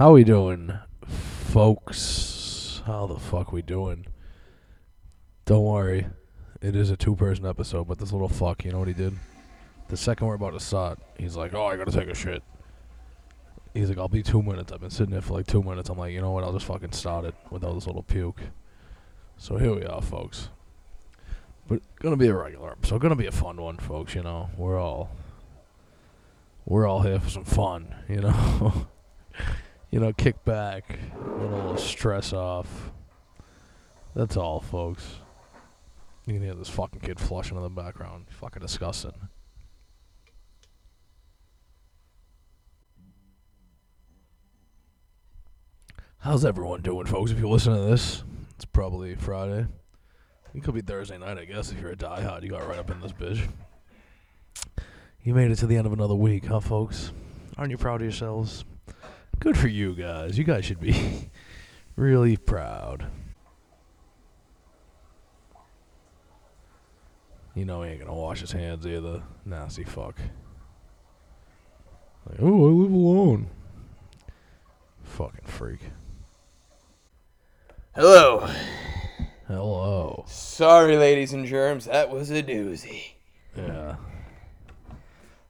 How we doing, folks? How the fuck we doing? Don't worry, it is a two-person episode, but this little fuck, you know what he did? The second we're about to start, he's like, "Oh, I gotta take a shit." He's like, "I'll be two minutes." I've been sitting there for like two minutes. I'm like, you know what? I'll just fucking start it without this little puke. So here we are, folks. But gonna be a regular episode. Gonna be a fun one, folks. You know, we're all we're all here for some fun. You know, you know, kick back, a little stress off. That's all, folks. You can hear this fucking kid flushing in the background. Fucking disgusting. How's everyone doing, folks? If you're listening to this, it's probably Friday. It could be Thursday night, I guess, if you're a diehard. You got right up in this bitch. You made it to the end of another week, huh, folks? Aren't you proud of yourselves? Good for you guys. You guys should be really proud. You know he ain't gonna wash his hands either. Nasty fuck. Like, oh, I live alone. Fucking freak. Hello. Hello. Sorry, ladies and germs. That was a doozy. Yeah.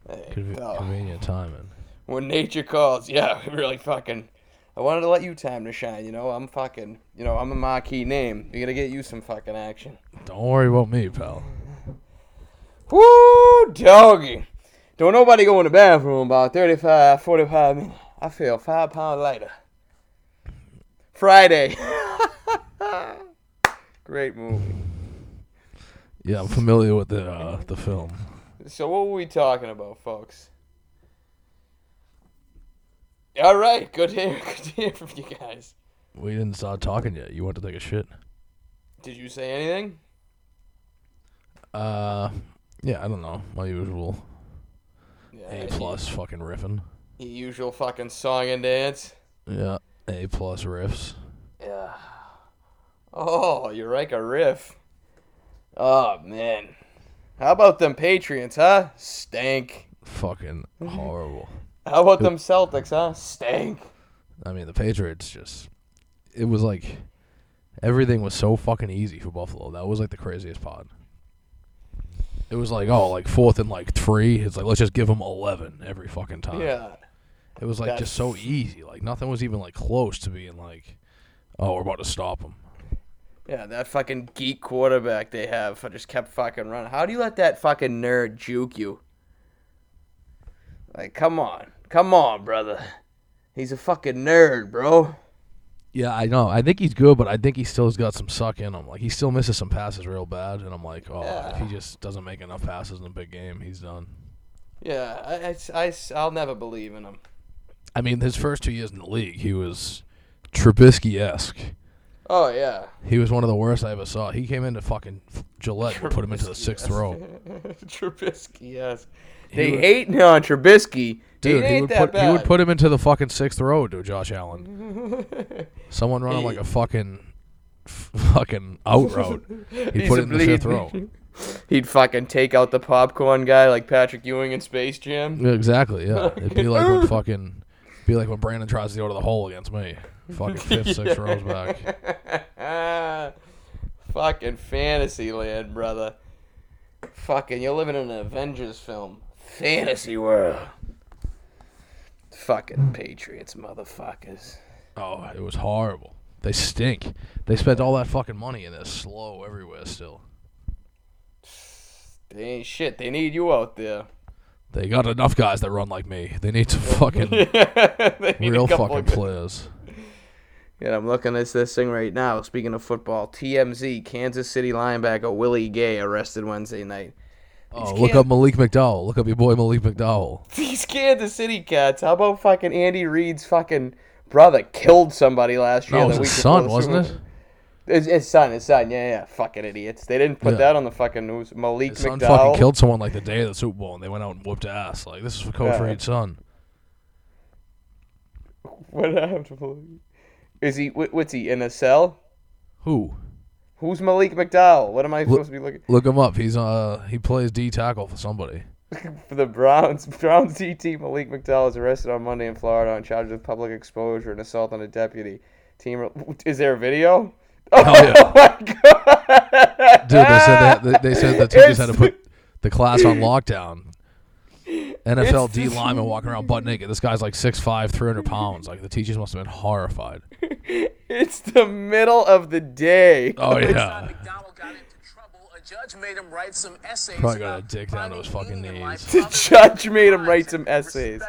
Hey, Conve- oh, Convenient timing. When nature calls, yeah, really fucking. I wanted to let you time to shine. You know, I'm fucking. You know, I'm a marquee name. You're gonna get you some fucking action. Don't worry about me, pal. Woo, doggy. Don't nobody go in the bathroom about 35, 45 minutes. I feel five pounds lighter. Friday. Great movie. Yeah, I'm familiar with the uh, the film. So what were we talking about, folks? All right, good to hear, good to hear from you guys. We didn't start talking yet. You want to take a shit. Did you say anything? Uh, yeah, I don't know. My usual Yeah, A plus fucking riffing. y- Usual fucking song and dance. Yeah, A plus riffs. Yeah. Oh, you're like a riff. Oh man. How about them Patriots, huh? Stank. Fucking horrible. How about them Celtics, huh? Stank. I mean, the Patriots just. It was like everything was so fucking easy for Buffalo. That was like the craziest part. It was like, oh, like fourth and like three. It's like let's just give them eleven every fucking time. Yeah. It was like That's- just so easy. Like nothing was even like close to being like, oh, we're about to stop them. Yeah, that fucking geek quarterback they have I just kept fucking running. How do you let that fucking nerd juke you? Like, come on. Come on, brother. He's a fucking nerd, bro. Yeah, I know. I think he's good, but I think he still's got some suck in him. Like he still misses some passes real bad, and I'm like, oh, if he just doesn't make enough passes in a big game, he's done. Yeah, I, I, I, will never believe in him. I mean, his first two years in the league, he was Trubisky esque. Oh, yeah. He was one of the worst I ever saw. He came into fucking Gillette and put him into the sixth row. Trubisky esque. They would- hating on Trubisky. Dude, he he would put he would put him into the fucking sixth row, dude. Josh Allen. Someone running like a fucking fucking out route. He'd put it in the fifth row. He'd fucking take out the popcorn guy like Patrick Ewing in Space Jam. Yeah, exactly. Yeah, it'd be like when fucking be like when Brandon tries to go to the hole against me. Fucking fifth, sixth rows back. fucking fantasy land, brother. Fucking, you're living in an Avengers film. Fantasy world. Fucking Patriots, motherfuckers. Oh, it was horrible. They stink. They spent all that fucking money and they're slow everywhere still. They ain't shit. They need you out there. They got enough guys that run like me. They need some fucking They need a real couple fucking players. Yeah, I'm looking at this thing right now. Speaking of football, TMZ, Kansas City linebacker Willie Gay arrested Wednesday night. Oh, look up Malik McDowell. Look up your boy Malik McDowell. These Kansas City cats. How about fucking Andy Reid's fucking brother killed somebody last year? No, it was his son, wasn't it? His, his son, his son. Yeah, yeah. Fucking idiots. They didn't put Yeah. that on the fucking news. Malik His son McDowell. fucking killed someone like the day of the Super Bowl, and they went out and whooped ass. Like this is for Coach Yeah. Son. What happened to Malik? Is he? What's he in a cell? Who? Who's Malik McDowell? What am I supposed to be looking? Look him up. He's uh he plays D tackle for somebody. for the Browns. Browns DT Malik McDowell is arrested on Monday in Florida on charges of public exposure and assault on a deputy. Team, is there a video? Hell yeah. Oh my god, Dude, they said they, they said the teachers had to put the class on lockdown. NFL D lineman walking around butt naked. This guy's like 6'5", 300 pounds. Like the teachers must have been horrified. It's the middle of the day. Oh Time yeah. McDonald got into trouble, a judge made him write some essays. Probably got a dick down to his fucking knees. The judge made him write some and essays.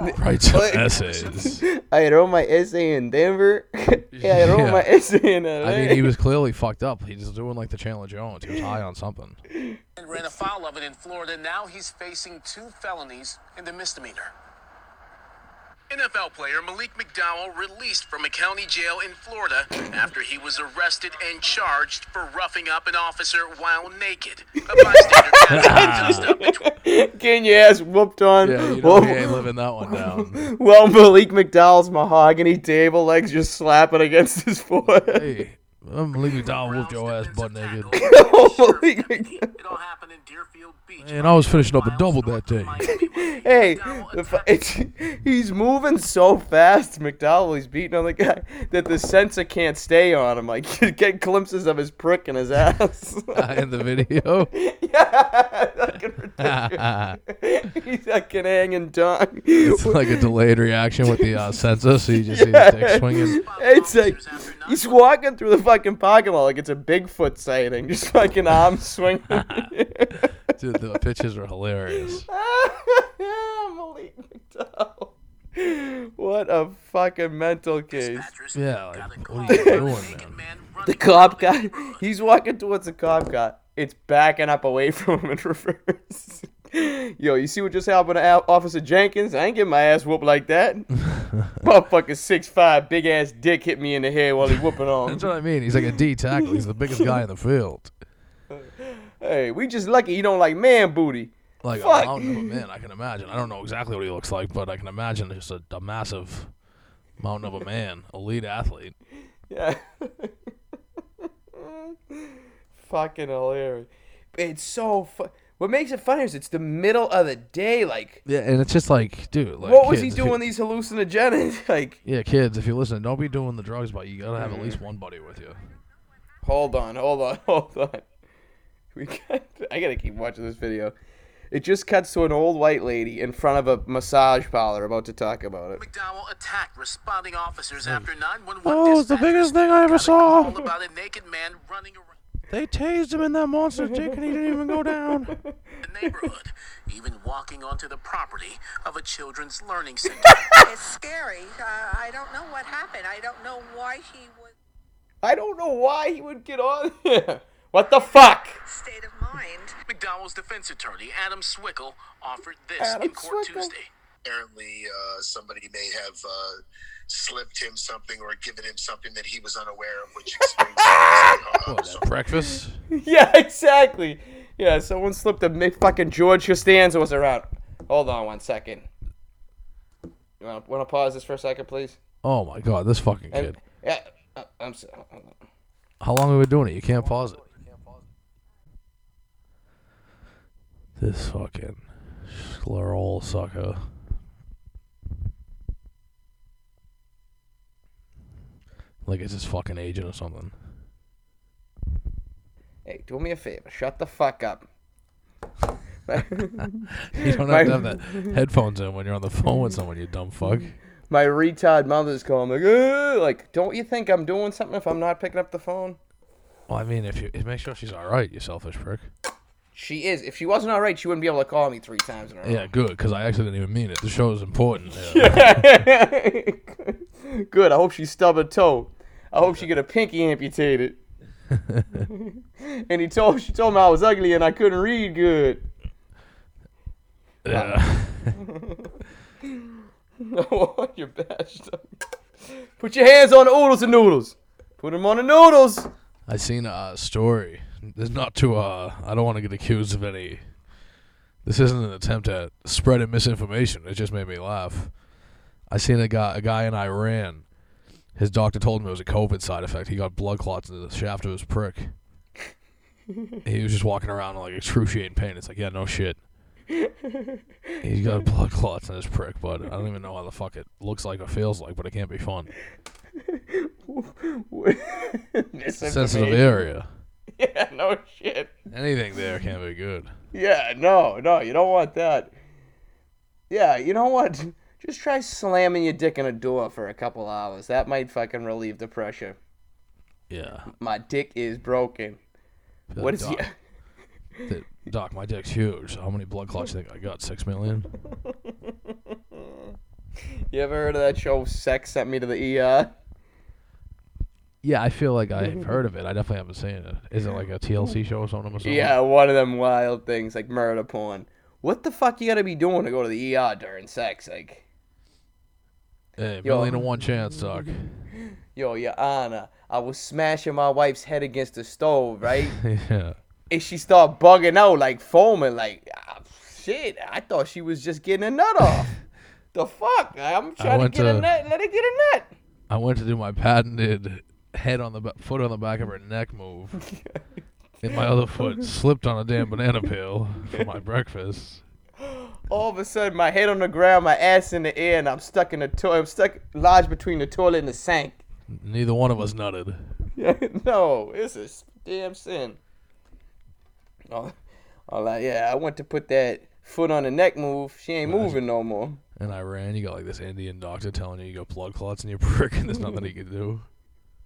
Respecting the rule of law. Write some Like- essays. I wrote my essay in Denver. yeah, I wrote Yeah. my essay in LA. I mean, he was clearly fucked up. He's doing like the Chandler Jones. He was high on something. and ran afoul of it in Florida. Now he's facing two felonies and a misdemeanor. NFL player Malik McDowell released from a county jail in Florida after he was arrested and charged for roughing up an officer while naked. A bystander gathered dust up between Getting your ass whooped on. Yeah, you know Well- he ain't living that one down. Well, Malik McDowell's mahogany table legs just slapping against his forehead. Hey, I'm leaving down whooped your ass butt naked. Malik McDowell. It all happened in Deerfield Beach. And I was finishing up a double that day. Hey, the he's moving so fast, McDowell. He's beating on the guy that the sensor can't stay on him. Like you get glimpses of his prick in his ass. In the video. yeah, fucking ridiculous. he's fucking hanging dong. It's like a delayed reaction with the uh, sensor, so you just see his dick swinging. It's like he's walking through the fucking parking lot like it's a Bigfoot sighting, just fucking arms swinging. Dude, the pictures are hilarious. Malik McDowell. What a fucking mental case. Yeah, like, what are you doing, man? The cop guy, he's walking towards the cop car. It's backing up away from him in reverse. Yo, you see what just happened to Officer Jenkins? I ain't getting my ass whooped like that. Motherfucker, six five, big ass dick hit me in the head while he whooping on. That's what I mean. He's like a D tackle. He's the biggest guy in the field. Hey, we just lucky you don't like man booty. Like Fuck. a mountain of a man, I can imagine. I don't know exactly what he looks like, but I can imagine just a, a massive mountain of a man, elite athlete. Yeah. Fucking hilarious. It's so fu- What makes it funny is it's the middle of the day. Like, Yeah, and it's just like, dude, like, what was he kids, if you- doing these hallucinogenics? Like, Yeah, kids, if you listen, don't be doing the drugs, but you gotta have at mm-hmm. least one buddy with you. hold on, hold on, hold on. We got, I gotta keep watching this video. It just cuts to an old white lady in front of a massage parlor about to talk about it. McDowell attacked responding officers hmm. after 911 Oh, it's the dispatchers biggest thing I ever got a saw. call about a naked man running around They tased him in that monster dick, and he didn't even go down. the neighborhood, even walking onto the property of a children's learning center. It's scary. Uh, I don't know what happened. I don't know why he was I don't know why he would get on here. What the fuck? state of mind. McDowell's defense attorney, Adam Swickle, offered this Adam in court Swickle. Tuesday. Apparently uh, somebody may have uh, slipped him something or given him something that he was unaware of, which explains What, so that breakfast? Yeah, exactly. Yeah, someone slipped a fucking George Costanza was around. Hold on one second. You wanna, wanna pause this for a second, please? Oh my god, this fucking And, kid. yeah, uh, I'm sorry. How long have we been doing it? You can't pause it. This fucking scleral sucker. Like it's his fucking agent or something. Hey, do me a favor. Shut the fuck up. You don't have to have that headphones in when you're on the phone with someone, you dumb fuck. My retard mother's calling like, "Ugh," like, don't you think I'm doing something if I'm not picking up the phone? Well, I mean, if you if make sure she's all right, you selfish prick. She is. If she wasn't all right, she wouldn't be able to call me three times in a row. Yeah, good, because I actually didn't even mean it. The show is important. Yeah. Good. I hope she stub her toe. I hope she get a pinky amputated. and he told she told me I was ugly and I couldn't read good. yeah. No, you're bashed up. Put your hands on the oodles and noodles. Put them on the noodles. I seen a story. There's not to uh I don't want to get accused of any this isn't an attempt at spreading misinformation. It just made me laugh. I seen a guy a guy in Iran. His doctor told him it was a COVID side effect. He got blood clots in the shaft of his prick. he was just walking around in like excruciating pain. It's like, yeah, no shit. He's got blood clots in his prick, but I don't even know how the fuck it looks like or feels like, but it can't be fun. Sensitive area. Yeah, no shit. Anything there can't be good. Yeah, no, no, you don't want that. Yeah, you know what? Just try slamming your dick in a door for a couple hours. That might fucking relieve the pressure. Yeah. My dick is broken. What is he? Doc, Doc, my dick's huge. How many blood clots you think I got? Six million? You ever heard of that show? Sex sent me to the ER. Yeah, I feel like I've heard of it. I definitely haven't seen it. Is it like a TLC show or something? Or something? Yeah, one of them wild things like murder porn. What the fuck you gotta be doing to go to the ER during sex? Like, Hey, Yo. million to one chance, Doc. yo, your honor, I was smashing my wife's head against the stove, right? yeah. and she started bugging out, like foaming, like ah, shit. I thought she was just getting a nut off. the fuck? I'm trying to get a nut. Let her get a nut. I went to do my patented head on the ba- foot on the back of her neck move. and my other foot slipped on a damn banana peel for my breakfast. All of a sudden, my head on the ground, my ass in the air, and I'm stuck in the toilet. I'm stuck lodged between the toilet and the sink. Neither one of us nutted. no, it's a damn sin. Oh, all right, yeah, I went to put that foot on the neck move. She ain't moving no more. And I ran. You got like this Indian doctor telling you you got blood clots in your prick and there's nothing he can do.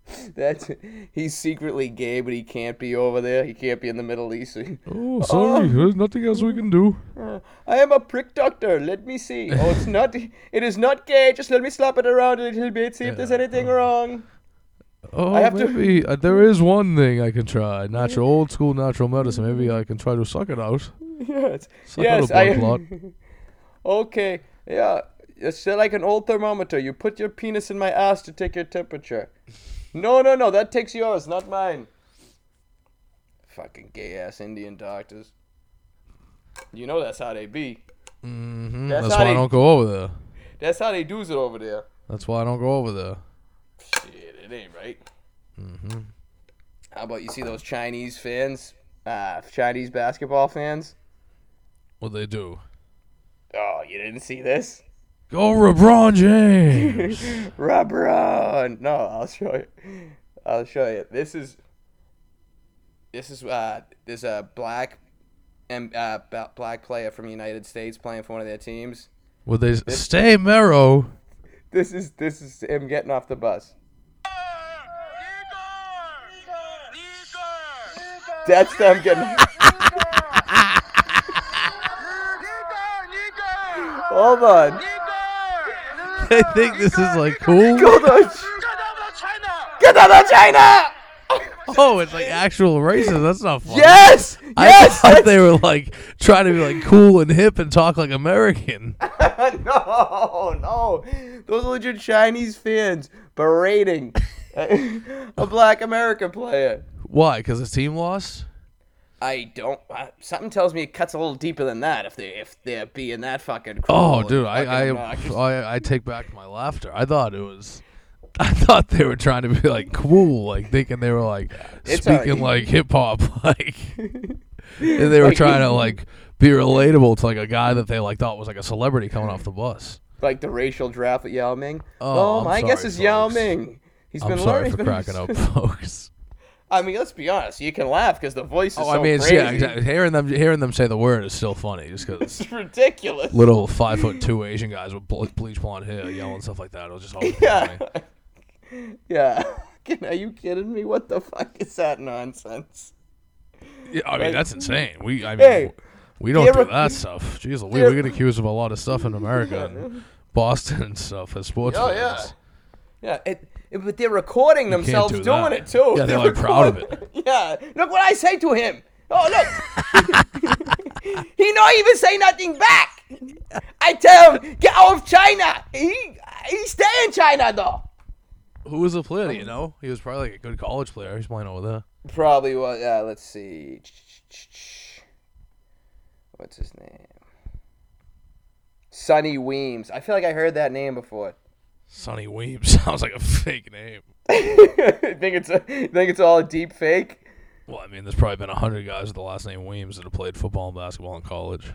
That's he's secretly gay, but he can't be over there. He can't be in the Middle East. Oh, sorry. There's nothing else we can do. I am a prick doctor. Let me see. Oh, it's not. It is not gay. Just let me slap it around a little bit. See if there's anything wrong. Oh, I have to- maybe uh, there is one thing I can try. Natural, old school natural medicine. Maybe I can try to suck it out. Yes. Suck yes. out I. okay. Yeah. It's like an old thermometer. You put your penis in my ass to take your temperature. No, no, no. That takes yours, not mine. Fucking gay ass Indian doctors. You know that's how they be. hmm That's That's, why I they- don't go over there. That's how they do's it over there. That's why I don't go over there. Shit, it ain't right. Mm-hmm. How about you see those Chinese fans, uh, Chinese basketball fans? What they do? Oh, you didn't see this? Go LeBron James. LeBron. No, I'll show you. I'll show you. This is. This is uh, there's a black, and uh, black player from the United States playing for one of their teams. Would they s- stay Mero? This is this is him getting off the bus. That's them getting. Hold on. They think this is like cool. Go to Get out of China! Oh, it's like actual racism. That's not funny. Yes! I Yes! thought they were like trying to be like cool and hip and talk like American. no, no. Those are legit Chinese fans berating a black American player. Why? Because his team lost. I don't. Uh, something tells me it cuts a little deeper than that. If they if they're being that fucking. Oh, dude, I. I, I I take back my laughter. I thought it was. I thought they were trying to be like cool, like thinking they were like It's speaking alright. like hip hop, like, and they were Like- trying to like be relatable to like a guy that they like thought was like a celebrity coming off the bus. like the racial draft with Yao Ming. Oh, I'm my guess sorry, is Yao. Ming. He's I'm been sorry learning. for cracking up, folks. I mean, let's be honest. You can laugh because the voice is Oh, so I mean, it's, crazy. yeah, exactly. Hearing them, hearing them say the word is still funny, just because It's ridiculous. little five foot two Asian guys with ble- bleach blonde hair yelling stuff like that. It was just always Yeah. funny. Yeah. Are you kidding me? What the fuck is that nonsense? Yeah, I mean, Like- that's insane. We, I mean, Hey, we don't do ever- that stuff. Jeez, we, we get accused of a lot of stuff in America and Boston and stuff as sports Oh yeah. fans. Yeah, it, it- but they're recording themselves do doing that. it too. Yeah, they're, like, proud of it. Yeah, look what I say to him. Oh look, he not even say nothing back. I tell him get out of China. He he stay in China though. Who was the player? Do you know? He was probably like a good college player. He's playing over there. Probably what? Yeah, let's see. What's his name? Sonny Weems. I feel like I heard that name before. Sonny Weems sounds like a fake name. think it's a, think it's all a deep fake. Well, I mean, there's probably been a hundred guys with the last name Weems that have played football and basketball in college.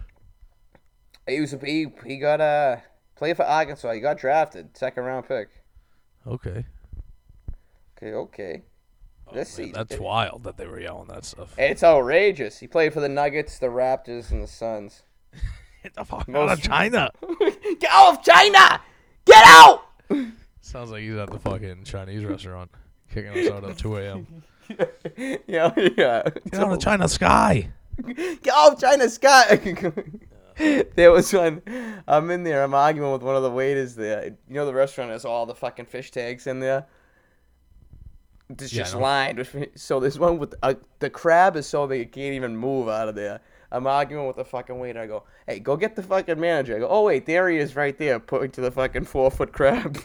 He was he he got uh played for Arkansas. He got drafted, second round pick. Okay. Okay, okay. Oh, Man, that's wild that they were yelling that stuff. It's outrageous. He played for the Nuggets, the Raptors, and the Suns. Get the fuck out Most- of China. Get out of China! Get out! Sounds like he's at the fucking Chinese restaurant, kicking us out at 2 a.m. yeah, yeah. Get out of China sky. Get off China sky. there was one. I'm in there. I'm arguing with one of the waiters there. You know the restaurant has all the fucking fish tags in there. It's Yeah, I just know. lined. with So there's one with uh, the crab is so big it can't even move out of there. I'm arguing with the fucking waiter. I go, "Hey, go get the fucking manager." I go, "Oh wait, there he is, right there, pointing to the fucking four foot crab."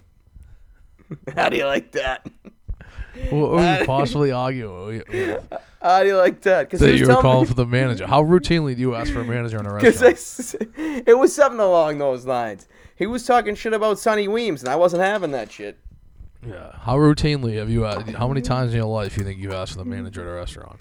How do you like that? What were you possibly arguing? How do you like that? Because That you were calling for the manager. How routinely do you ask for a manager in a restaurant? Because it was something along those lines. He was talking shit about Sonny Weems, and I wasn't having that shit. Yeah. How routinely have you? Uh, how many times in your life do you think you've asked for the manager at a restaurant?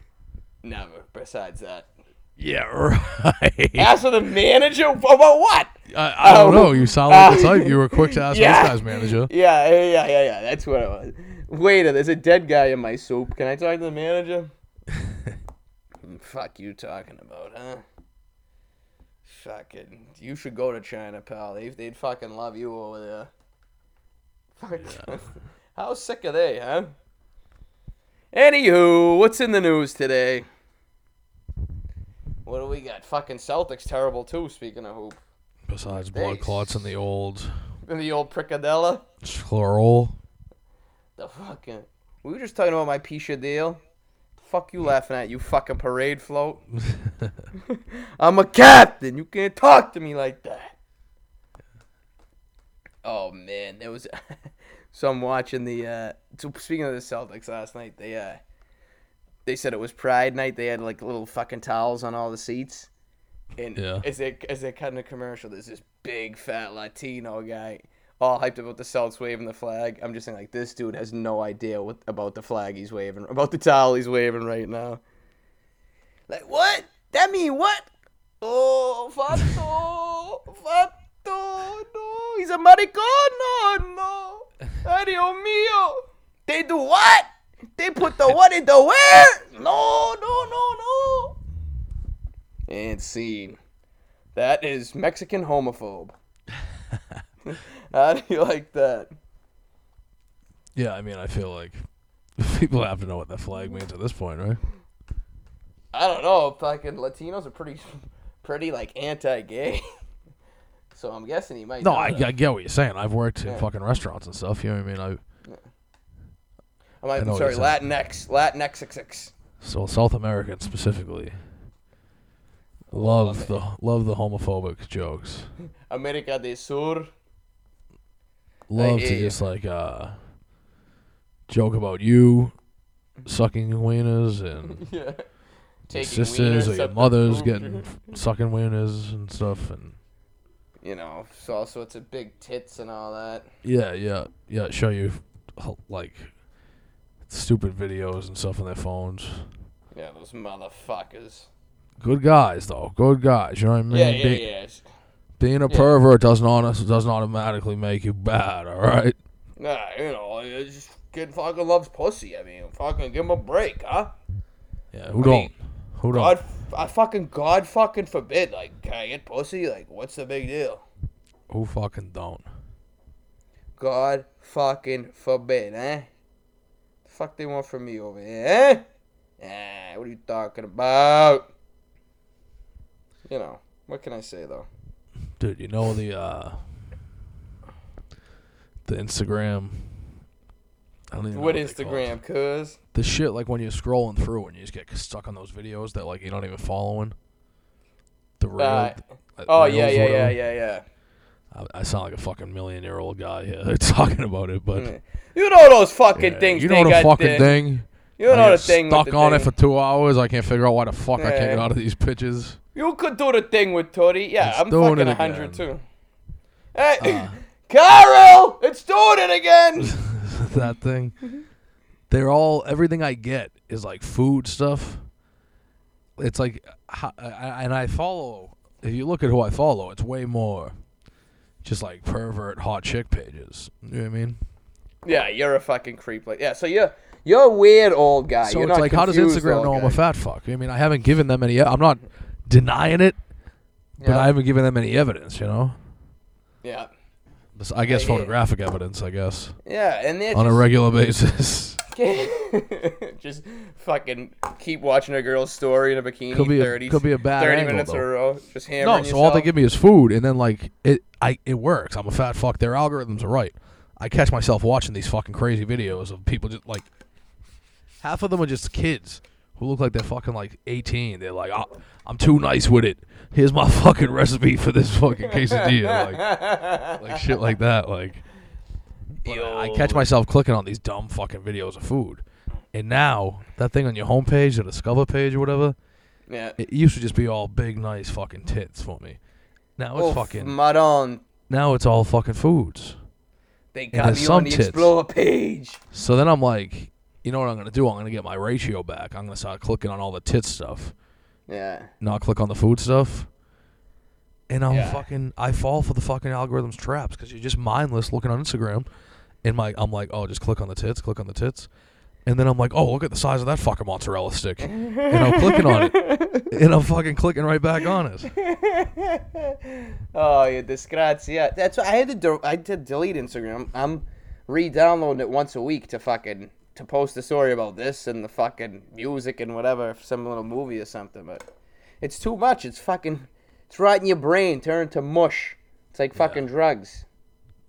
Never. Besides that, Yeah, right. ask for the manager about what? I, I don't Oh. know. You sound like the Uh, type. You were quick to ask yeah. this guy's manager. Yeah, yeah, yeah, yeah, yeah. That's what it was. Waiter, there's a dead guy in my soup. Can I talk to the manager? Fuck you talking about, huh? Fucking, you should go to China, pal. They, they'd fucking love you over there. Fuck. How sick are they, huh? Anywho, what's in the news today? What do we got? Fucking Celtics terrible too. Speaking of hoop, Besides blood Thanks. clots and the old and the old Prickadella. sclerol. The fucking. We were just talking about my Pisha deal. The fuck you laughing at, you fucking parade float? I'm a captain. You can't talk to me like that. Oh man, there was. so I'm watching the. uh so Speaking of the Celtics last night, they uh they said it was Pride Night. They had like little fucking towels on all the seats. And Yeah. as they as they're cutting a commercial, there's this big fat Latino guy all hyped about the Celts waving the flag. I'm just saying like this dude has no idea what about the flag he's waving, about the towel he's waving right now. Like what? That mean what? Oh, fato, fato, no, he's a maricón, no, ay Dios mío. They do what? They put the what in the where? No, no, no, no. And scene. That is Mexican homophobe. How do you like that? Yeah, I mean, I feel like people have to know what that flag means at this point, right? I don't know. Fucking Latinos are pretty, pretty like anti-gay. so I'm guessing he might. No, know I. I get what you're saying. I've worked in fucking restaurants and stuff. You know what I mean? I I'm like, I what sorry. Latinx, Latinx, so South Americans specifically love the love the homophobic jokes. America del Sur. Love hear to ya. just like uh joke about you sucking wieners and Yeah. Taking sisters or your mothers getting sucking wieners and stuff and You know, so all sorts of big tits and all that. yeah, yeah, yeah. Show you like stupid videos and stuff on their phones. Yeah, those motherfuckers. Good guys though, good guys. You know what I mean? Yeah, yeah, Be- yeah. Being a pervert doesn't honest, doesn't automatically make you bad. All right. Nah, you know, just kid fucking loves pussy. I mean, fucking give him a break, huh? Yeah. Who I don't? mean, who don't? God, I fucking God fucking forbid. Like, can I get pussy? Like, what's the big deal? Who fucking don't? God fucking forbid, eh? Fuck they want from me over here, eh? Ah, what are you talking about? You know, what can I say though? Dude, you know the uh the Instagram. I don't even What what they call it. Instagram, cuz? The shit like when you're scrolling through and you just get stuck on those videos that like you're not even following. The real. Uh, uh, Oh yeah, yeah, yeah, yeah, yeah. I, I sound like a fucking million year old guy here talking about it, but Mm. You know those fucking yeah, things. you know the fucking thing. You know I the thing. Stuck the on thing. it for two hours. I can't figure out why the fuck I can't get out of these pitches. You could do the thing with Tori. Yeah, It's I'm doing fucking it a hundred too. Hey, Uh. Carol, it's doing it again. that thing. They're all everything I get is like food stuff. It's like, ho- I- I- and I follow if you look at who I follow, it's way more just like pervert hot chick pages. You know what I mean? Yeah, you're a fucking creep. Like, yeah, so you're you're a weird old guy. so you're it's like, how does Instagram know I'm a fat fuck? I mean, I haven't given them any. I'm not denying it, but Yeah. I haven't given them any evidence. You know, Yeah, I guess Yeah, yeah. photographic evidence. I guess yeah, and on a regular basis. just fucking keep watching a girl's story in a bikini. Could be a- 30, could be a bad 30 angle, minutes in though. a row, just hammering No, so yourself. all they give me is food, and then like it, I it works. I'm a fat fuck. Their algorithms are right. I catch myself watching these fucking crazy videos of people just like half of them are just kids who look like they're fucking like 18. They're like, oh, I'm too nice with it. Here's my fucking recipe for this fucking quesadilla, like, like shit like that. Like, but I I catch myself clicking on these dumb fucking videos of food, and now that thing on your homepage, the Discover page or whatever, yeah. it used to just be all big, nice fucking tits for me. Now it's fucking. Oh, fucking. Madon. now it's all fucking foods. They And got there's me some on the tits. Explore page. So then I'm like, you know what I'm gonna do? I'm gonna get my ratio back. I'm gonna start clicking on all the tit stuff, Yeah. not click on the food stuff. And I'm Yeah. fucking, I fall for the fucking algorithms traps because you're just mindless looking on Instagram. And my, I'm like, oh, just click on the tits, click on the tits. And then I'm like, oh, look at the size of that fucking mozzarella stick. and I'm clicking on it. And I'm fucking clicking right back on it. Oh, yeah, disgrazia. That's why I had to do, I had to delete Instagram. I'm re-downloading it once a week to fucking to post a story about this and the fucking music and whatever, some little movie or something. But it's too much. It's fucking, it's right in your brain, turn to mush. It's like fucking drugs.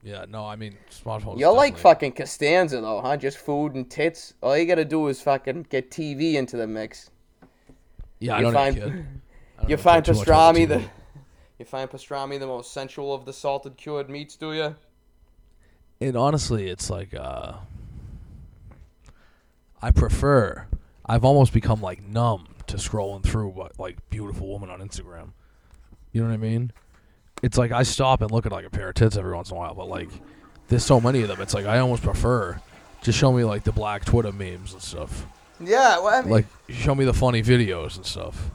Yeah, no, I mean, smartphones. You're like definitely- fucking Costanza though, huh? Just food and tits. All you gotta do is fucking get TV into the mix. Yeah, I you don't find- even kid. I don't You find care too much about pastrami the, you find pastrami the most sensual of the salted cured meats, do you? And honestly, it's like uh I prefer I've almost become like numb to scrolling through what like beautiful woman on Instagram. You know what I mean? It's like I stop and look at like a pair of tits every once in a while, but like there's so many of them. It's like I almost prefer just show me like the black Twitter memes and stuff. Yeah, well, I mean, Like show me the funny videos and stuff.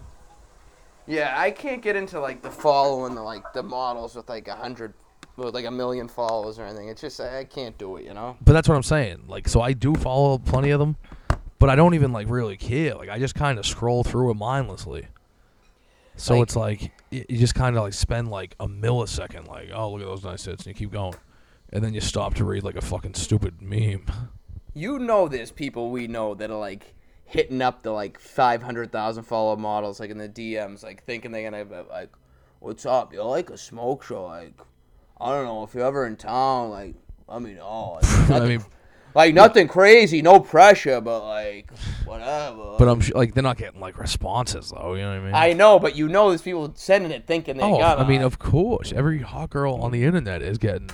yeah, I can't get into like the following the like the models with like a hundred, with like a million followers or anything. It's just I I can't do it, you know. But that's what I'm saying. Like, so I do follow plenty of them, but I don't even like really care. Like, I just kind of scroll through it mindlessly. So Like- it's like you just kind of like spend like a millisecond, like, oh look at those nice hits, and you keep going, and then you stop to read like a fucking stupid meme. You know, there's people we know that are like hitting up the like five hundred thousand follower models like in the DMs, like thinking they're gonna be like, "What's up? You like a smoke show? Like, I don't know if you're ever in town. Like, let me know. Like, I mean, like nothing crazy, no pressure, but like whatever." but I'm sh- like they're not getting like responses though. You know what I mean? I know, but you know, there's people sending it thinking they oh, got. I mean, of course, every hot girl on the internet is getting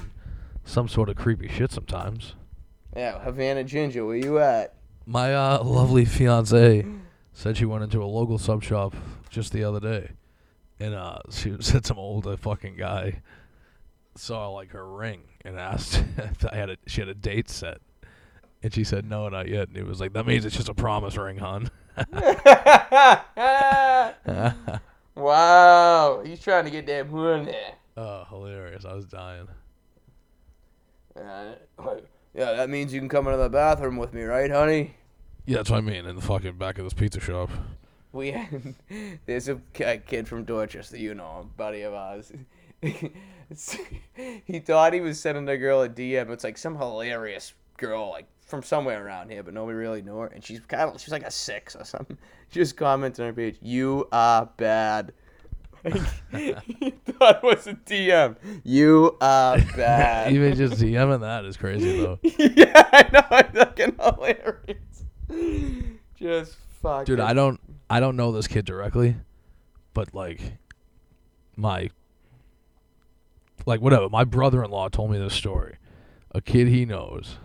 some sort of creepy shit sometimes. yeah, Havana Ginger, where you at? My uh, lovely fiance said she went into a local sub shop just the other day, and uh, she said some older fucking guy saw like her ring and asked if I had a she had a date set, and she said no, not yet. And he was like, that means it's just a promise ring, hon. wow, he's trying to get that money. oh, hilarious! I was dying. Uh, yeah, that means you can come into the bathroom with me, right, honey? Yeah, that's what I mean. In the fucking back of this pizza shop. We there's a kid from Dorchester, you know, him, buddy of ours. he thought he was sending a girl a DM. It's like some hilarious girl, like from somewhere around here, but nobody really knew her. And she's kind of she's like a six or something. She just commented on her page, "You are bad." Like, he thought it was a DM. You are bad. Even just DMing that is crazy though. yeah, I know. It's fucking hilarious. Just fucking. Dude, I don't I don't know this kid directly, but like my like whatever, my brother-in-law told me this story. A kid he knows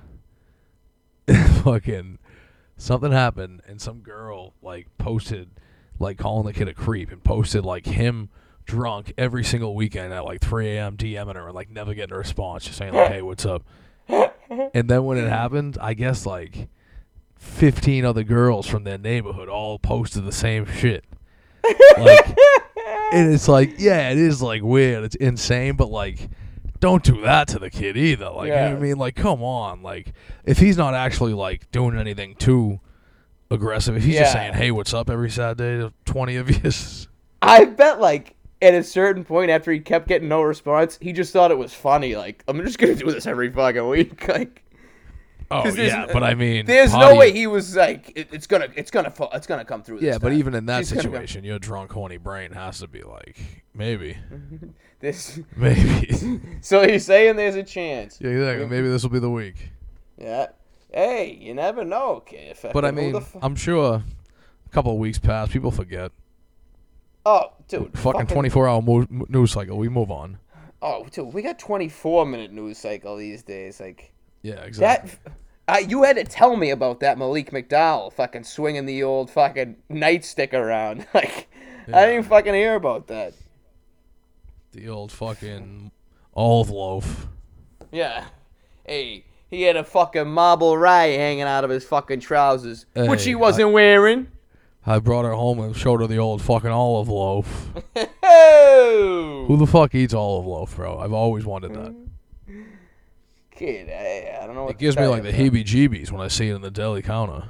fucking something happened and some girl like posted like calling the kid a creep and posted like him drunk every single weekend at like 3 a.m. DMing her and like never getting a response, just saying like, "Hey, what's up?" And then when it happened, I guess like 15 other girls from their neighborhood all posted the same shit. Like, and it's like, yeah, it is like weird. It's insane, but like, don't do that to the kid either. Like, you know what I mean? Like, come on. Like, if he's not actually like doing anything too aggressive, if he's just saying, "Hey, what's up?" every Saturday to twenty of you, I bet like at a certain point after he kept getting no response, he just thought it was funny. Like I'm just gonna do this every fucking week. Like oh yeah, but I mean, there's how no way he was like it, it's gonna it's gonna fu- it's gonna come through. Yeah, but even in that gonna go- situation, your drunk, horny brain has to be like, maybe, this. maybe. So you're saying there's a chance. yeah, exactly. Maybe this will be the week. Yeah. Hey, you never know, kid. But I who mean, the fu- I'm sure a couple of weeks pass, people forget. oh, dude, Fucking 24 hour mo- news cycle. We move on. Oh, dude, we got 24 minute news cycle these days. Like Yeah, exactly. that. Uh, you had to tell me about that Malik McDowell fucking swinging the old fucking nightstick around. Like I didn't fucking hear about that. the old fucking olive loaf. Yeah. Hey, he had a fucking marble rye hanging out of his fucking trousers, which he wasn't wearing. I brought her home and showed her the old fucking olive loaf. Who the fuck eats olive loaf, bro? I've always wanted that. Kid, I, I don't know. It gives me like the you, heebie-jeebies when I see it in the deli counter.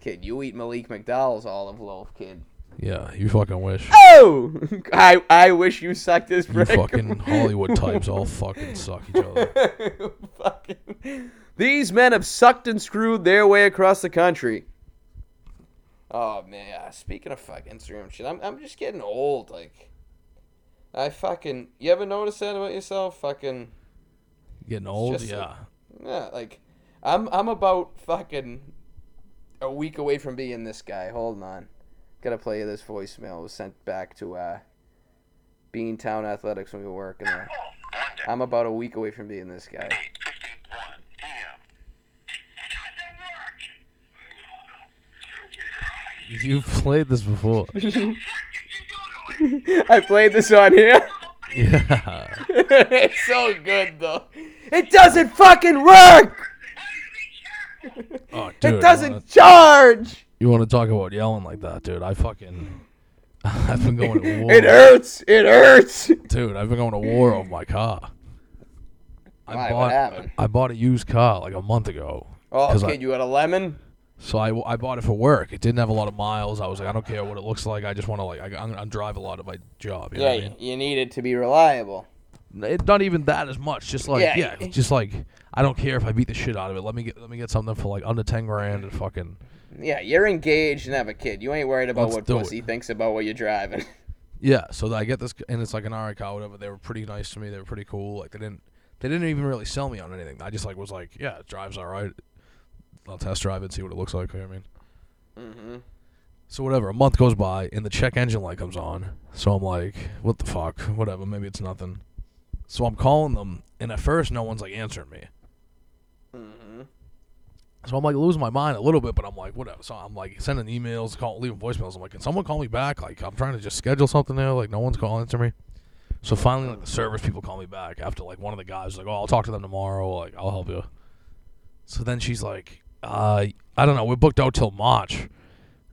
Kid, you eat Malik McDowell's olive loaf, kid. Yeah, you fucking wish. Oh, I I wish you sucked this. You brick. fucking Hollywood types all fucking suck each other. Fucking- These men have sucked and screwed their way across the country. Oh man, speaking of fucking Instagram shit, I'm I'm just getting old. Like, I fucking you ever notice that about yourself? Fucking Getting old, yeah. like- yeah, like I'm I'm about fucking a week away from being this guy. Hold on, gotta play you this voicemail. It was sent back to uh, Beantown Athletics when we were working there. I'm about a week away from being this guy. You've played this before. I played this on here. Yeah. it's so good though. It doesn't fucking work. Oh, dude. it doesn't wanna, charge. you wanna talk about yelling like that, dude? I fucking. I've been going to war. It hurts. It hurts. Dude, I've been going to war over my car. I Why? bought What happened? I bought a used car like a month ago. Oh, kid, I- you got a lemon? So I, I bought it for work. It didn't have a lot of miles. I was like, I don't care what it looks like. I just want to like I, I'm, I drive a lot of my job. You know Yeah, what I mean? you need it to be reliable. It, not even that as much. Just like Yeah, yeah, just like I don't care if I beat the shit out of it. Let me get let me get something for like under ten grand and fucking Yeah, you're engaged and have a kid. You ain't worried about Let's what pussy it. thinks about what you're driving. yeah. So I get this and it's like an RX car, whatever. They were pretty nice to me. They were pretty cool. Like they didn't they didn't even really sell me on anything. I just like was like yeah, it drives all right. I'll test drive it, see what it looks like. You know what I mean. mm-hmm. So whatever, a month goes by and the check engine light comes on. So I'm like, what the fuck? Whatever, maybe it's nothing. So I'm calling them, and at first no one's like answering me. Mm-hmm. So I'm like losing my mind a little bit, but I'm like, whatever. So I'm like sending emails, call, leaving voicemails. I'm like, can someone call me back? Like I'm trying to just schedule something there. Like no one's calling to me. So finally, like the service people call me back after like one of the guys was like, oh, I'll talk to them tomorrow. Like I'll help you. So then she's like, uh, I don't know. We're booked out till March,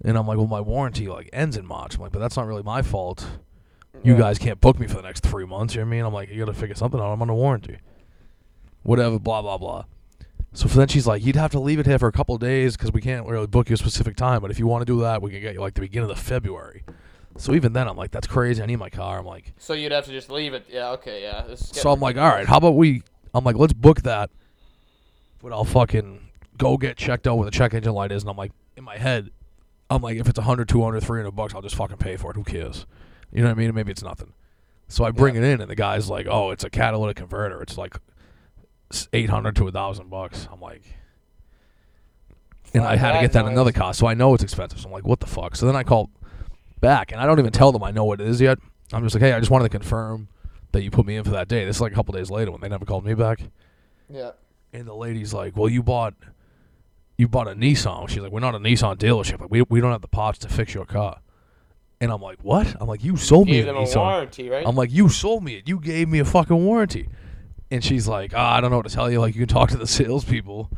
and I'm like, well, my warranty like ends in March. I'm like, but that's not really my fault. You Yeah. guys can't book me for the next three months. You know what I mean? I'm like, you got to figure something out. I'm under warranty. Whatever. Blah blah blah. So then she's like, you'd have to leave it here for a couple of days because we can't really book you a specific time. But if you want to do that, we can get you like the beginning of February. So even then, I'm like, that's crazy. I need my car. I'm like, So you'd have to just leave it. Yeah, okay, yeah. So I'm like, all right, how about we? I'm like, let's book that. But I'll fucking go get checked out where the check engine light is, and I'm like, in my head, I'm like, if it's 100, 200, 300 bucks, I'll just fucking pay for it. Who cares? You know what I mean? Maybe it's nothing. So I bring it in, and the guy's like, oh, it's a catalytic converter. It's like s- 800 to a thousand bucks. I'm like, and I had to get that noise. another car, so I know it's expensive. So I'm like, what the fuck? So then I call back, and I don't even tell them I know what it is yet. I'm just like, hey, I just wanted to confirm that you put me in for that day. This is like a couple days later when they never called me back. Yeah. And the lady's like, well, you bought you bought a Nissan. She's like, we're not a Nissan dealership. Like, we we don't have the parts to fix your car. And I'm like, what? I'm like, you sold me Gave a them a Nissan. warranty, right? I'm like, you sold me it. You gave me a fucking warranty. And she's like, ah, I don't know what to tell you. Like, you can talk to the salespeople.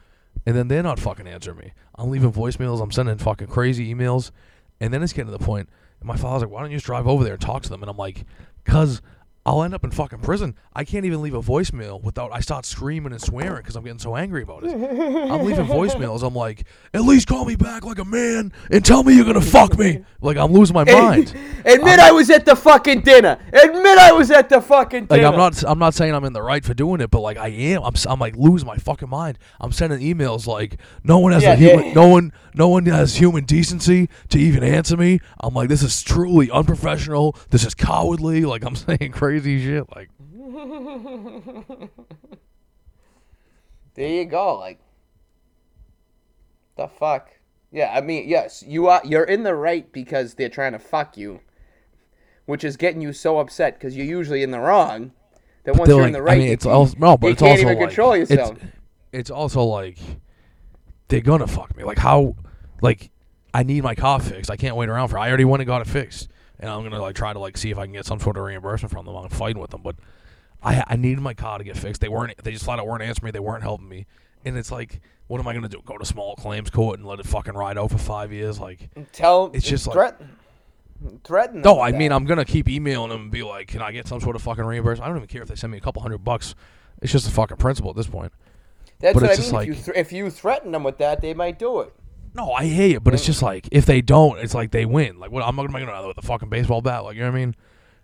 And then they're not fucking answering me. I'm leaving voicemails. I'm sending fucking crazy emails. And then it's getting to the point. And my father's like, why don't you just drive over there and talk to them? And I'm like, cause I'll end up in fucking prison. I can't even leave a voicemail without I start screaming and swearing because I'm getting so angry about it. I'm leaving voicemails. I'm like, at least call me back like a man and tell me you're gonna fuck me. Like I'm losing my mind. Admit I was at the fucking dinner. Admit I was at the fucking dinner. Like. I'm not, I'm not saying I'm in the right for doing it, but like I am. I'm, I'm like losing my fucking mind. I'm sending emails like no one has Yeah, a human, yeah. no one, no one has human decency to even answer me. I'm like, this is truly unprofessional. This is cowardly. Like I'm saying crazy shit. Like There you go. Like, the fuck. Yeah, I mean, yes, you are. You're in the right because they're trying to fuck you, which is getting you so upset because you're usually in the wrong. That once you're like, in the right, I mean, it's also no, but it's can't also even like, control it's- yourself. It's, also like they're gonna fuck me. Like how, like I need my car fixed. I can't wait around for. I already went and got it fixed, and I'm gonna like try to like see if I can get some sort of reimbursement from them. I'm fighting with them, but I I needed my car to get fixed. They weren't. They just flat out weren't answering me. They weren't helping me, and it's like, what am I gonna do? Go to small claims court and let it fucking ride out for five years? Like, tell. it's just like- threaten. no, I that. mean I'm gonna keep emailing them and be like, can I get some sort of fucking reimbursement? I don't even care if they send me a couple hundred bucks. It's just a fucking principle at this point. That's but what I mean. just if you like- thr if you threaten them with that, they might do it. No, I hear you, but it's just like if they don't, it's like they win. Like what? I'm not gonna go with a fucking baseball bat. Like you know what I mean?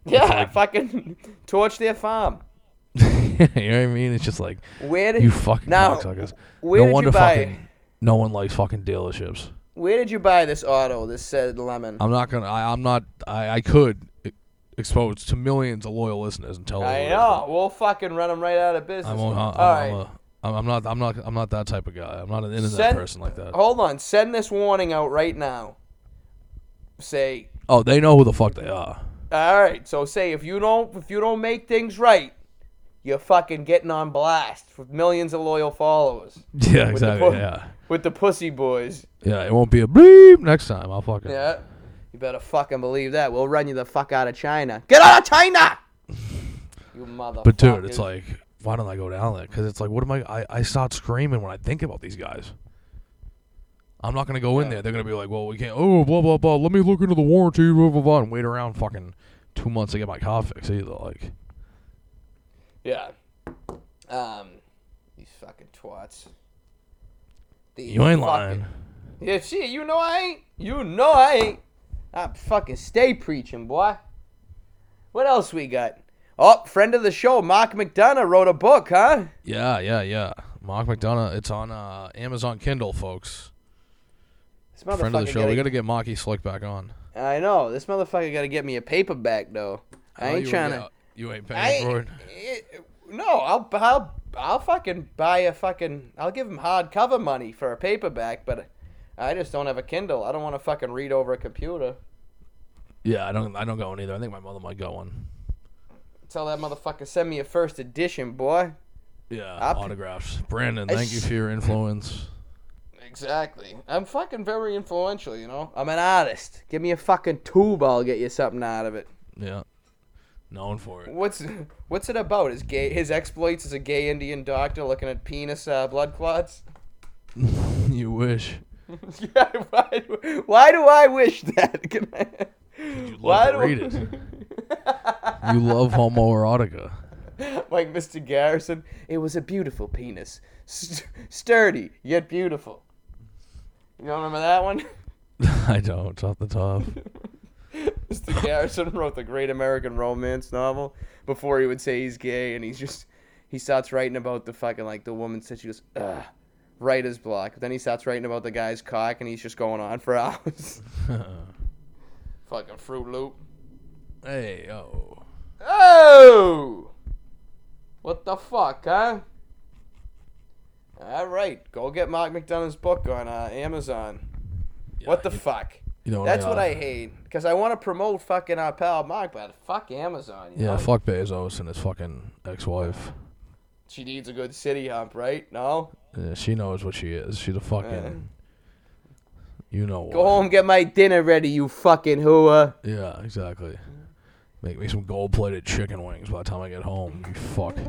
Yeah, like- fucking torch their farm. you know what I mean? It's just like Where did you fucking now? cocksuckers. Where no did you buy? fucking no one likes fucking dealerships. Where did you buy this auto? This said lemon. I'm not gonna. I, I'm not. I, I could expose to millions of loyal listeners and tell. them I know. We'll fucking run them right out of business. I won't. I'm, right. I'm, a, I'm, I'm not. I'm not. I'm not that type of guy. I'm not an internet Send- person like that. Hold on. Send this warning out right now. Say, Oh, they know who the fuck they are. all right. So say if you don't if you don't make things right, you're fucking getting on blast with millions of loyal followers Yeah, With exactly. pu- Yeah, with the pussy boys. yeah. It won't be a bleep next time. I'll fucking. Yeah. You better fucking believe that. We'll run you the fuck out of China. Get out of China. You motherfucker. But dude, it's like, why don't I go down there? Because it's like, what am I, I? I start screaming when I think about these guys. I'm not gonna go in Yeah. there. They're gonna be like, well, we can't. Oh, blah blah blah. Let me look into the warranty. Blah blah blah. And wait around fucking two months to get my car fixed. Either like, Yeah. Um, these fucking twats. These you ain't fucking- lying. Yeah, shit, you know I ain't. You know I ain't. I fucking stay preaching, boy. What else we got? Oh, friend of the show, Mark McDonough wrote a book, huh? Yeah, yeah, yeah. Mark McDonough. It's on uh, Amazon Kindle, folks. This motherfucker Friend of the show. gotta- We gotta get Marky Slick back on. I know. This motherfucker got to get me a paperback, though. I know ain't trying to. You ain't I paying for it. it, no, I'll, I'll I'll fucking buy a fucking I'll give him hardcover money for a paperback, but I just don't have a Kindle. I don't want to fucking read over a computer. Yeah, I don't. I don't go one either. I think my mother might got one. Tell that motherfucker send me a first edition, boy. Yeah, I'll autographs. Brandon, I thank you for your influence. Exactly. I'm fucking very influential, you know. I'm an artist. Give me a fucking tube, I'll get you something out of it. Yeah, known for it. What's what's it about? His gay his exploits as a gay Indian doctor looking at penis uh, blood clots. you wish. yeah, why, do- why do I wish that? Can I, why love to read it. You love homoerotica. like Mr. Garrison, it was a beautiful penis, St- sturdy yet beautiful. You don't remember that one? I don't. It's off the top. Mr. Garrison wrote the Great American Romance novel before he would say he's gay, and he's just he starts writing about the fucking like the woman said she goes, ugh, writer's block. Then he starts writing about the guy's cock, and he's just going on for hours. fucking Fruit Loop. Hey yo. Oh! What the fuck, huh? All right, go get Mark McDonough's book on uh, Amazon. what the you- fuck? You know That's I, what uh, I hate. Because I want to promote fucking our pal Mark, but fuck Amazon. You Yeah, know? fuck Bezos and his fucking ex-wife. She needs a good city hump, right? No? Yeah, she knows what she is. She's a fucking. You know what? Go home, get my dinner ready, you fucking hooah. Yeah, exactly. Make me some gold-plated chicken wings by the time I get home. You fuck.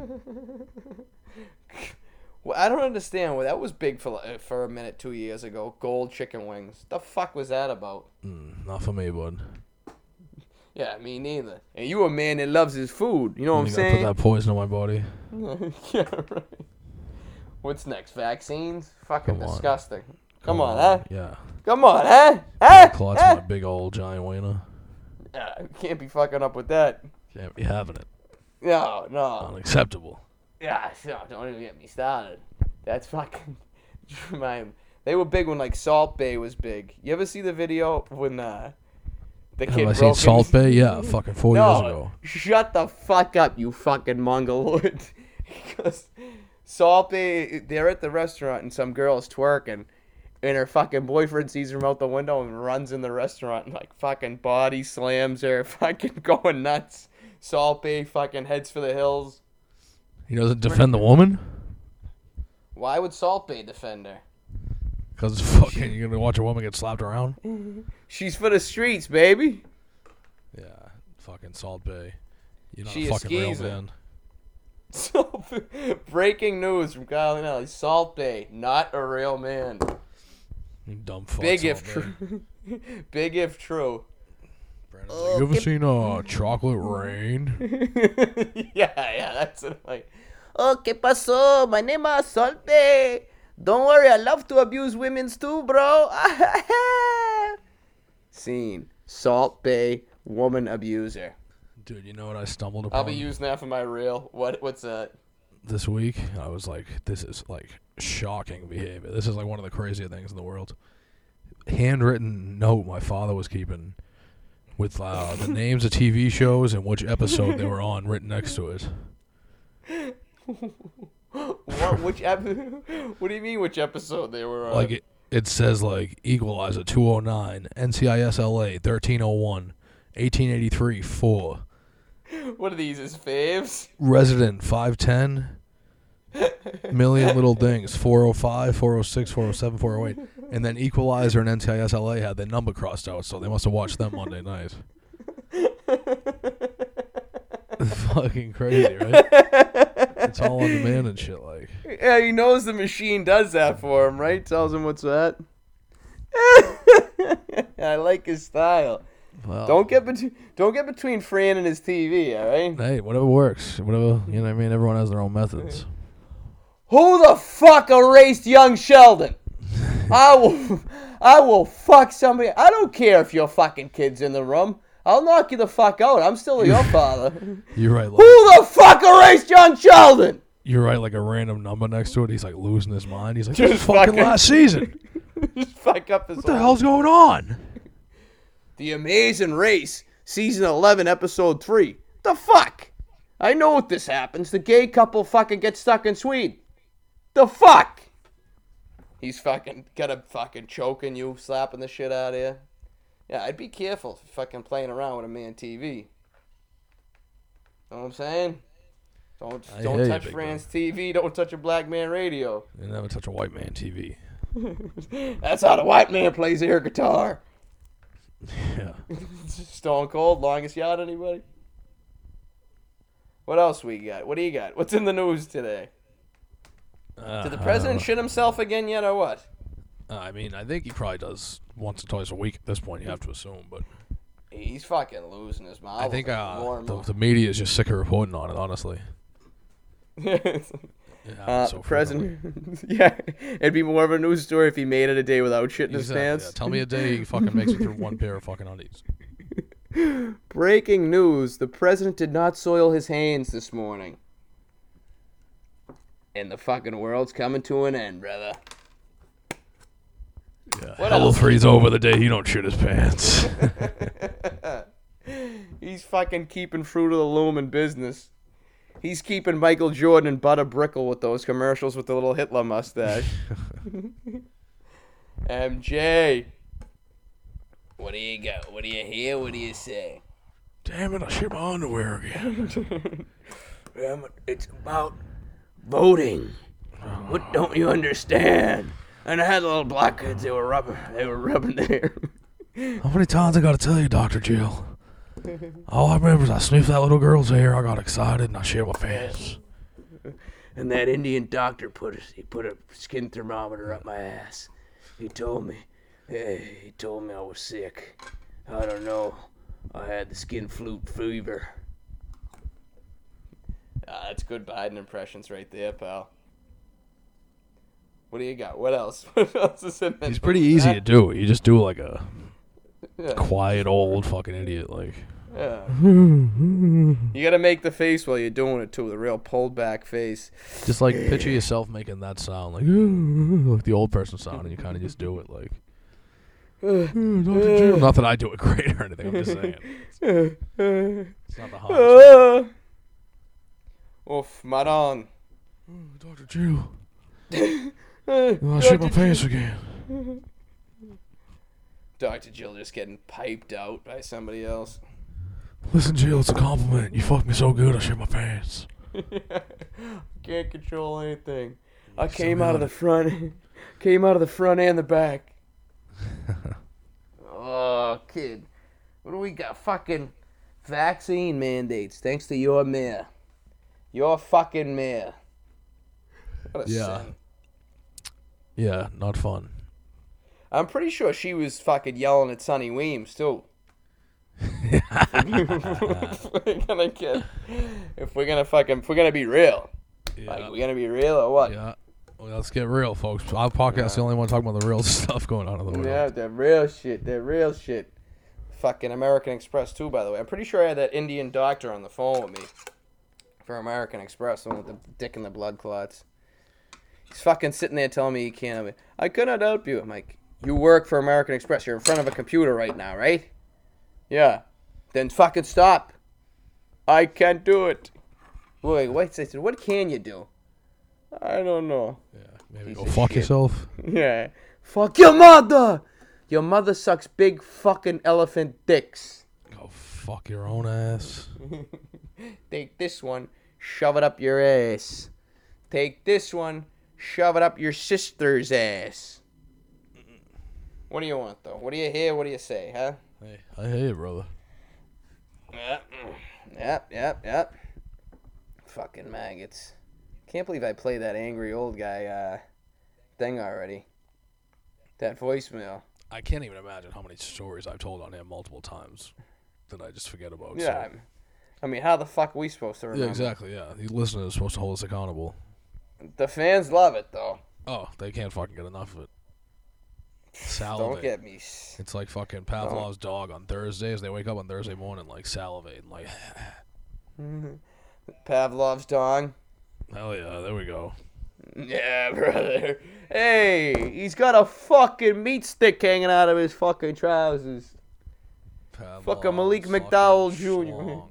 Well, I don't understand. Well, that was big for for a minute two years ago. Gold chicken wings. The fuck was that about? Mm, not for me, bud. Yeah, me neither. And you a man that loves his food. You know what I'm saying? put that poison in my body. yeah, right. What's next? Vaccines? Fucking Come on. disgusting. Come, on, huh? Yeah. Come on, huh? Huh? Clutch Huh? my big old giant wiener. Yeah, can't be fucking up with that. Can't be having it. No, no. Unacceptable. Yeah, no, don't even get me started. That's fucking. My, they were big when like Salt Bae was big. You ever see the video when uh, the kid Have I seen Salt in- Bay? Yeah, fucking four years No, ago. shut the fuck up, you fucking mongoloid. because Salt Bae, they're at the restaurant and some girl's twerking, and her fucking boyfriend sees her out the window and runs in the restaurant and like fucking body slams her, fucking going nuts. Salt Bae fucking heads for the hills. He doesn't defend the woman? Why would Salt Bae defend her? Because fucking you're gonna watch a woman get slapped around? She's for the streets, baby. Yeah, fucking Salt Bae. You're not She a fucking real man. So, breaking news from Kyle and Ellie. Salt Bae, not a real man. You dumb fuck. Big if true. Big if true. Brandon's like, you ever seen uh, Chocolate Rain? yeah, yeah, that's it. Like, oh, ¿qué pasó? My name is Salt Bae. Don't worry, I love to abuse women's too, bro. Scene. Salt Bae woman abuser. Dude, you know what I stumbled upon I'll be using that for my reel. What? What's that? This week? I was like, this is like shocking behavior. This is like one of the craziest things in the world. Handwritten note my father was keeping with uh, the names of TV shows and which episode they were on written next to it. What? Which? Ep- what do you mean? Which episode they were on? Like it, it says like Equalizer 209, NCIS LA 1301, 1883 4, What are these? His faves? Resident 510, Million Little Things 405, 406, 407, 408, and then Equalizer and NCIS LA had their number crossed out, so they must have watched them Monday night. Fucking crazy, right? It's all on demand and shit. Like, Yeah, he knows the machine does that for him, right? Tells him what's that. I like his style. well, Don't get between don't get between Fran and his TV, all right? Hey, whatever works. Whatever, you know what I mean? Everyone has their own methods. Who the fuck erased young Sheldon? I will I will fuck somebody. I don't care if your fucking kid's in the room. I'll knock you the fuck out. I'm still your father. You're right. Like, Who the fuck erased young Sheldon? You're right, like a random number next to it. He's like losing his mind. He's like, this is fucking fucking- last season. Just fuck up his What the hell's going on? The Amazing Race, season 11, episode 3. The fuck? I know what this happens. The gay couple fucking gets stuck in Sweden. The fuck? He's fucking gotta fucking choking you, slapping the shit out of you. Yeah, I'd be careful fucking playing around with a man TV. Know what I'm saying? Don't I don't hear you, touch big Fran's TV. Don't touch a black man radio. You never touch a white man TV. That's how the white man plays air guitar. Yeah. Stone Cold, longest yard, anybody? What else we got? What do you got? What's in the news today? Did the president shit himself again yet, or what? Uh, I mean, I think he probably does once or twice a week at this point. You have to assume, but He's fucking losing his mind. I think uh, and the, more. the media is just sick of reporting on it. Honestly, It uh, so frequently. president. yeah, it'd be more of a news story if he made it a day without shit in his Exactly, pants. yeah. Tell me a day he fucking makes it through one pair of fucking undies. Breaking news: The president did not soil his hands this morning. And the fucking world's coming to an end, brother. Yeah. What Hell will freeze over the day he don't shit his pants. He's fucking keeping Fruit of the Loom in business. He's keeping Michael Jordan and Butter Brickle with those commercials with the little Hitler mustache. MJ. What do you got? What do you hear? What do you say? Damn it! I shit my underwear again. Um, it's about voting. What don't you understand? And I had little black kids. They were rubbing. They were rubbing their. How many times I gotta tell you, Doctor Jill? All I remember is I sniffed that little girl's hair. I got excited and I shit my pants. And that Indian doctor put a, he put a skin thermometer up my ass. He told me, hey, he told me I was sick. I don't know I had the skin flute fever. Ah, that's good Biden impressions right there, pal. What do you got? What else? What else is in that He's pretty easy to do. You just do like a Yeah. quiet old fucking idiot. Like, Yeah. you gotta make the face while you're doing it too, the real pulled back face. just like picture yourself making that sound, like, like the old person sound, and you kind of just do it like. Not that I do it great or anything. I'm just saying. It's not the hardest. Ah. Oof, Maron. Dr. Jill. I shit my pants again. Dr. Jill just getting piped out by somebody else. Listen, Jill, it's a compliment. You fucked me so good, I shit my pants. Can't control anything. I came out of the front, came out of the front and the back. oh, kid, what do we got? Fucking vaccine mandates. Thanks to your mayor, your fucking mayor. What a Yeah. sin. Yeah, not fun. I'm pretty sure she was fucking yelling at Sonny Weems too. if we're gonna get, if we're gonna fucking, if we're gonna be real, like we're gonna be real or what? Yeah. Well, let's get real, folks. Our podcast's the only one talking about the real stuff going on in the world. Yeah, that real shit. That real shit. Fucking American Express too, by the way. I'm pretty sure I had that Indian doctor on the phone with me for American Express, the one with the dick in the blood clots. He's fucking sitting there telling me he can't. I cannot help you. I'm like, you work for American Express. You're in front of a computer right now, right? Yeah. Then fucking stop. I can't do it. Wait, wait. I said, what can you do? I don't know. Yeah, maybe Piece go fuck shit. yourself. Yeah. Fuck your mother! Your mother sucks big fucking elephant dicks. Go fuck your own ass. Take this one, shove it up your ass. Take this one, shove it up your sister's ass. What do you want, though? What do you hear? What do you say, huh? Hey, I hear you, brother. Yep, yep, yep, yep. Fucking maggots. Can't believe I played that angry old guy uh, thing already. That voicemail. I can't even imagine how many stories I've told on him multiple times that I just forget about. Yeah. I'm- I mean, how the fuck are we supposed to remember? Yeah, exactly. Yeah, the listener is supposed to hold us accountable. The fans love it, though. Oh, they can't fucking get enough of it. Salivate. Don't get me. It's like fucking Pavlov's dog on Thursdays. They wake up on Thursday morning like salivating, like Pavlov's dog. hell yeah, there we go. Yeah, brother. Hey, he's got a fucking meat stick hanging out of his fucking trousers. Pavlov's Malik fucking McDowell Jr..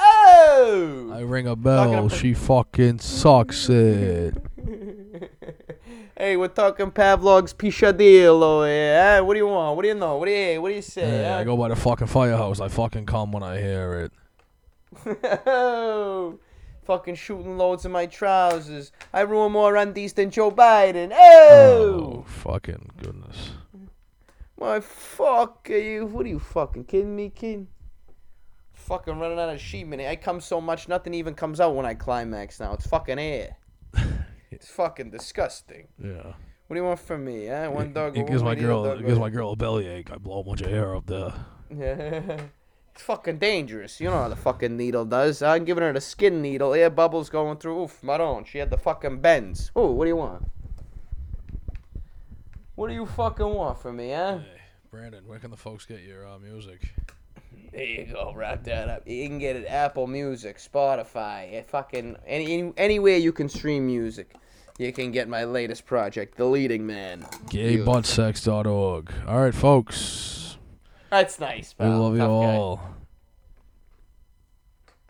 oh! I ring a bell. She fucking sucks it. hey, we're talking Pavlov's Pichadillo. Oh, yeah, what do you want? What do you know? What do you? What do you say? Hey, huh? I go by the fucking firehouse. I fucking come when I hear it. oh, fucking shooting loads in my trousers. I ruin more undies than Joe Biden. Oh, Oh, fucking goodness. my fuck are you? What are you fucking kidding me, kid? Fucking running out of sheet minute. I come so much, nothing even comes out when I climax now. It's fucking air. it's fucking disgusting. Yeah. What do you want from me? Huh? One dog. It gives my girl. It gives my girl a bellyache. I blow a bunch of air up there. Yeah. It's fucking dangerous. You know how the fucking needle does. I'm giving her the skin needle. Air bubbles going through. Oof, my own. She had the fucking bends. Oh, what do you want? What do you fucking want from me, eh? Hey, Brandon, where can the folks get your uh, music? There you go. Wrap that up. You can get it Apple Music, Spotify, eh, fucking any, any anywhere you can stream music. You can get my latest project, The Leading Man. Gaybuttsex.org. All right, folks. That's nice, We pal. love you Tough guy. all.